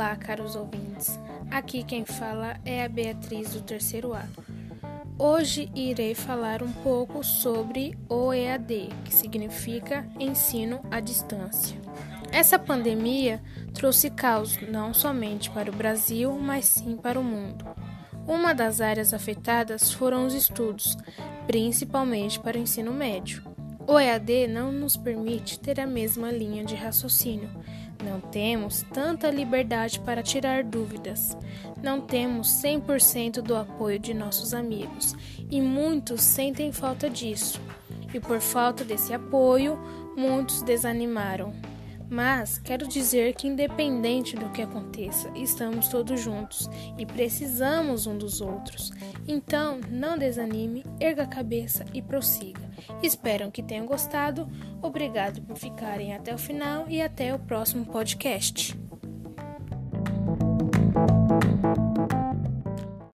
Olá, caros ouvintes. Aqui quem fala é a Beatriz do terceiro A. Hoje irei falar um pouco sobre o EAD, que significa ensino à distância. Essa pandemia trouxe caos não somente para o Brasil, mas sim para o mundo. Uma das áreas afetadas foram os estudos, principalmente para o ensino médio. O EAD não nos permite ter a mesma linha de raciocínio. Não temos tanta liberdade para tirar dúvidas. Não temos 100% do apoio de nossos amigos e muitos sentem falta disso. E por falta desse apoio, muitos desanimaram. Mas quero dizer que, independente do que aconteça, estamos todos juntos e precisamos um dos outros. Então, não desanime, erga a cabeça e prossiga. Espero que tenham gostado. Obrigado por ficarem até o final e até o próximo podcast.